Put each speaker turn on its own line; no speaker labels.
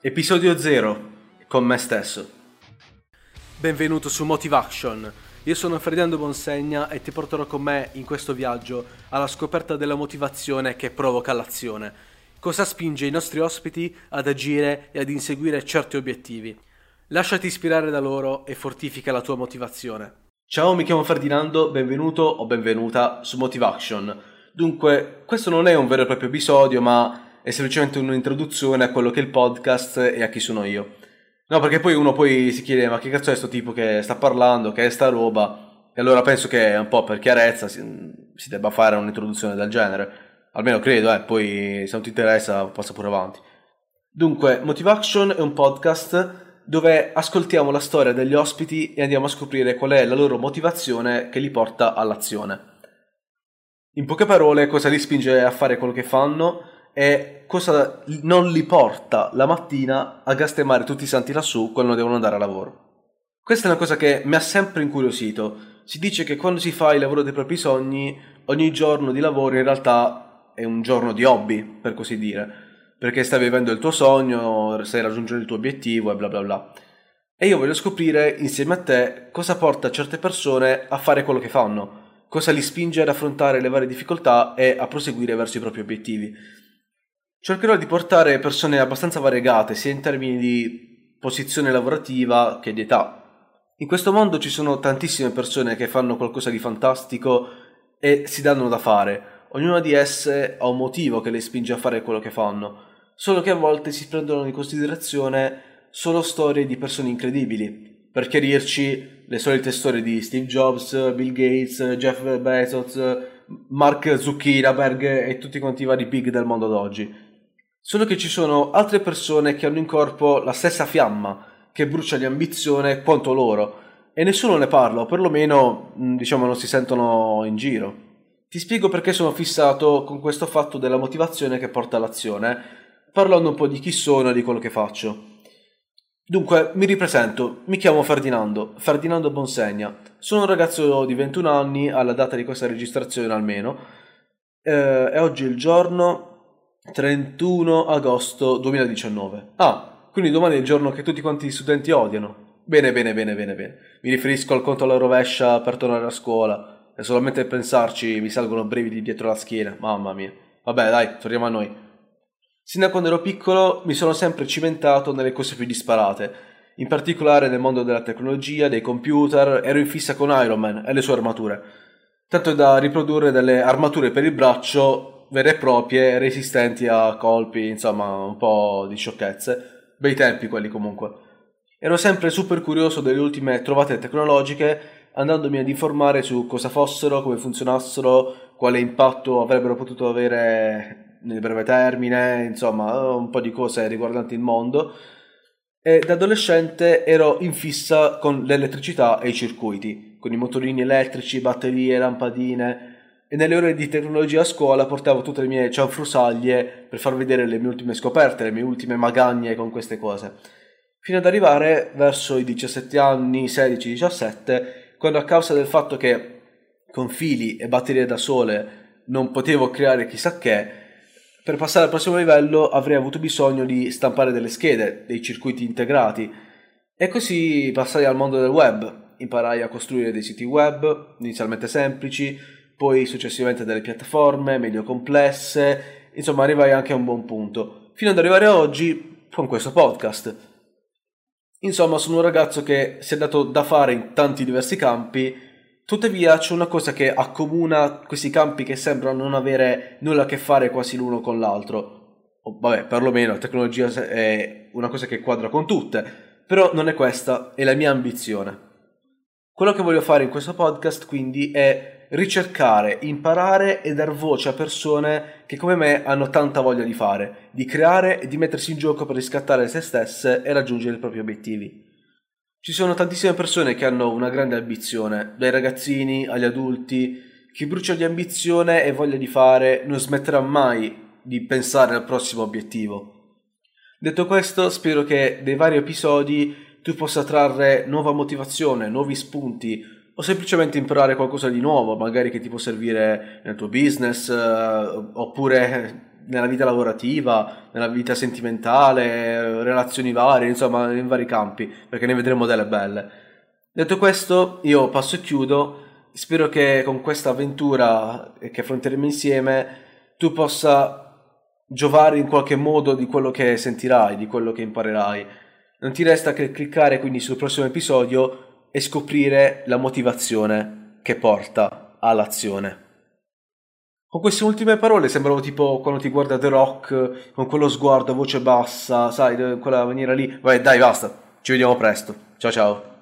Episodio 0 con me stesso. Benvenuto su Motivation. Io sono Ferdinando Bonsegna e ti porterò con me in questo viaggio alla scoperta della motivazione che provoca l'azione. Cosa spinge i nostri ospiti ad agire e ad inseguire certi obiettivi. Lasciati ispirare da loro e fortifica la tua motivazione. Ciao, mi chiamo Ferdinando, benvenuto o benvenuta su Motivation. Dunque, questo non è un vero e proprio episodio, ma è semplicemente un'introduzione a quello che è il podcast e a chi sono io. No, perché poi uno poi si chiede ma che cazzo è questo tipo che sta parlando, che è sta roba? E allora penso che un po' per chiarezza si, si debba fare un'introduzione del genere. Almeno credo, eh, poi se non ti interessa passa pure avanti. Dunque, Motivation è un podcast dove ascoltiamo la storia degli ospiti e andiamo a scoprire qual è la loro motivazione che li porta all'azione. In poche parole, cosa li spinge a fare quello che fanno e cosa non li porta la mattina a gastemare tutti i santi lassù quando devono andare a lavoro. Questa è una cosa che mi ha sempre incuriosito. Si dice che quando si fa il lavoro dei propri sogni, ogni giorno di lavoro in realtà è un giorno di hobby, per così dire, perché stai vivendo il tuo sogno, stai raggiungendo il tuo obiettivo e bla bla bla. E io voglio scoprire insieme a te cosa porta certe persone a fare quello che fanno, cosa li spinge ad affrontare le varie difficoltà e a proseguire verso i propri obiettivi. Cercherò di portare persone abbastanza variegate, sia in termini di posizione lavorativa che di età. In questo mondo ci sono tantissime persone che fanno qualcosa di fantastico e si danno da fare. Ognuna di esse ha un motivo che le spinge a fare quello che fanno, solo che a volte si prendono in considerazione solo storie di persone incredibili. Per chiarirci, le solite storie di Steve Jobs, Bill Gates, Jeff Bezos, Mark Zuckerberg e tutti quanti i vari big del mondo d'oggi. Solo che ci sono altre persone che hanno in corpo la stessa fiamma, che brucia di ambizione quanto loro, e nessuno ne parla, o perlomeno mm, diciamo non si sentono in giro. Ti spiego perché sono fissato con questo fatto della motivazione che porta all'azione, parlando un po' di chi sono e di quello che faccio. Dunque, mi ripresento, mi chiamo Ferdinando, Ferdinando Bonsegna, sono un ragazzo di 21 anni alla data di questa registrazione almeno, eh, e oggi è il giorno 31 agosto 2019. Ah, quindi domani è il giorno che tutti quanti gli studenti odiano. Bene, bene, bene, bene, bene. Mi riferisco al conto alla rovescia per tornare a scuola. E solamente a pensarci mi salgono brividi dietro la schiena. Mamma mia. Vabbè, dai, torniamo a noi. Sin da quando ero piccolo mi sono sempre cimentato nelle cose più disparate. In particolare nel mondo della tecnologia, dei computer, ero in fissa con Iron Man e le sue armature. Tanto da riprodurre delle armature per il braccio vere e proprie, resistenti a colpi, insomma, un po' di sciocchezze. Bei tempi quelli comunque. Ero sempre super curioso delle ultime trovate tecnologiche, andandomi ad informare su cosa fossero, come funzionassero, quale impatto avrebbero potuto avere nel breve termine, insomma, un po' di cose riguardanti il mondo. E da adolescente ero in fissa con l'elettricità e i circuiti, con i motorini elettrici, batterie, lampadine, e nelle ore di tecnologia a scuola portavo tutte le mie cianfrusaglie per far vedere le mie ultime scoperte, le mie ultime magagne con queste cose. Fino ad arrivare verso i 17 anni, 16-17, quando a causa del fatto che con fili e batterie da sole non potevo creare chissà che, per passare al prossimo livello avrei avuto bisogno di stampare delle schede, dei circuiti integrati. E così passai al mondo del web. Imparai a costruire dei siti web, inizialmente semplici, poi successivamente delle piattaforme meglio complesse, insomma arrivai anche a un buon punto, fino ad arrivare oggi con questo podcast. Insomma, sono un ragazzo che si è dato da fare in tanti diversi campi, tuttavia c'è una cosa che accomuna questi campi che sembrano non avere nulla a che fare quasi l'uno con l'altro. O, vabbè, perlomeno la tecnologia è una cosa che quadra con tutte, però non è questa, è la mia ambizione. Quello che voglio fare in questo podcast quindi è ricercare, imparare e dar voce a persone che come me hanno tanta voglia di fare, di creare e di mettersi in gioco per riscattare se stesse e raggiungere i propri obiettivi. Ci sono tantissime persone che hanno una grande ambizione, dai ragazzini agli adulti. Chi brucia di ambizione e voglia di fare non smetterà mai di pensare al prossimo obiettivo. Detto questo, spero che dei vari episodi tu possa trarre nuova motivazione, nuovi spunti, o semplicemente imparare qualcosa di nuovo, magari che ti può servire nel tuo business, eh, oppure nella vita lavorativa, nella vita sentimentale, relazioni varie, insomma, in vari campi, perché ne vedremo delle belle. Detto questo, io passo e chiudo. Spero che con questa avventura che affronteremo insieme tu possa giovare in qualche modo di quello che sentirai, di quello che imparerai. Non ti resta che cliccare quindi sul prossimo episodio e scoprire la motivazione che porta all'azione. Con queste ultime parole sembravo tipo quando ti guarda The Rock con quello sguardo a voce bassa, sai, quella maniera lì. Vai, dai, basta. Ci vediamo presto. Ciao ciao.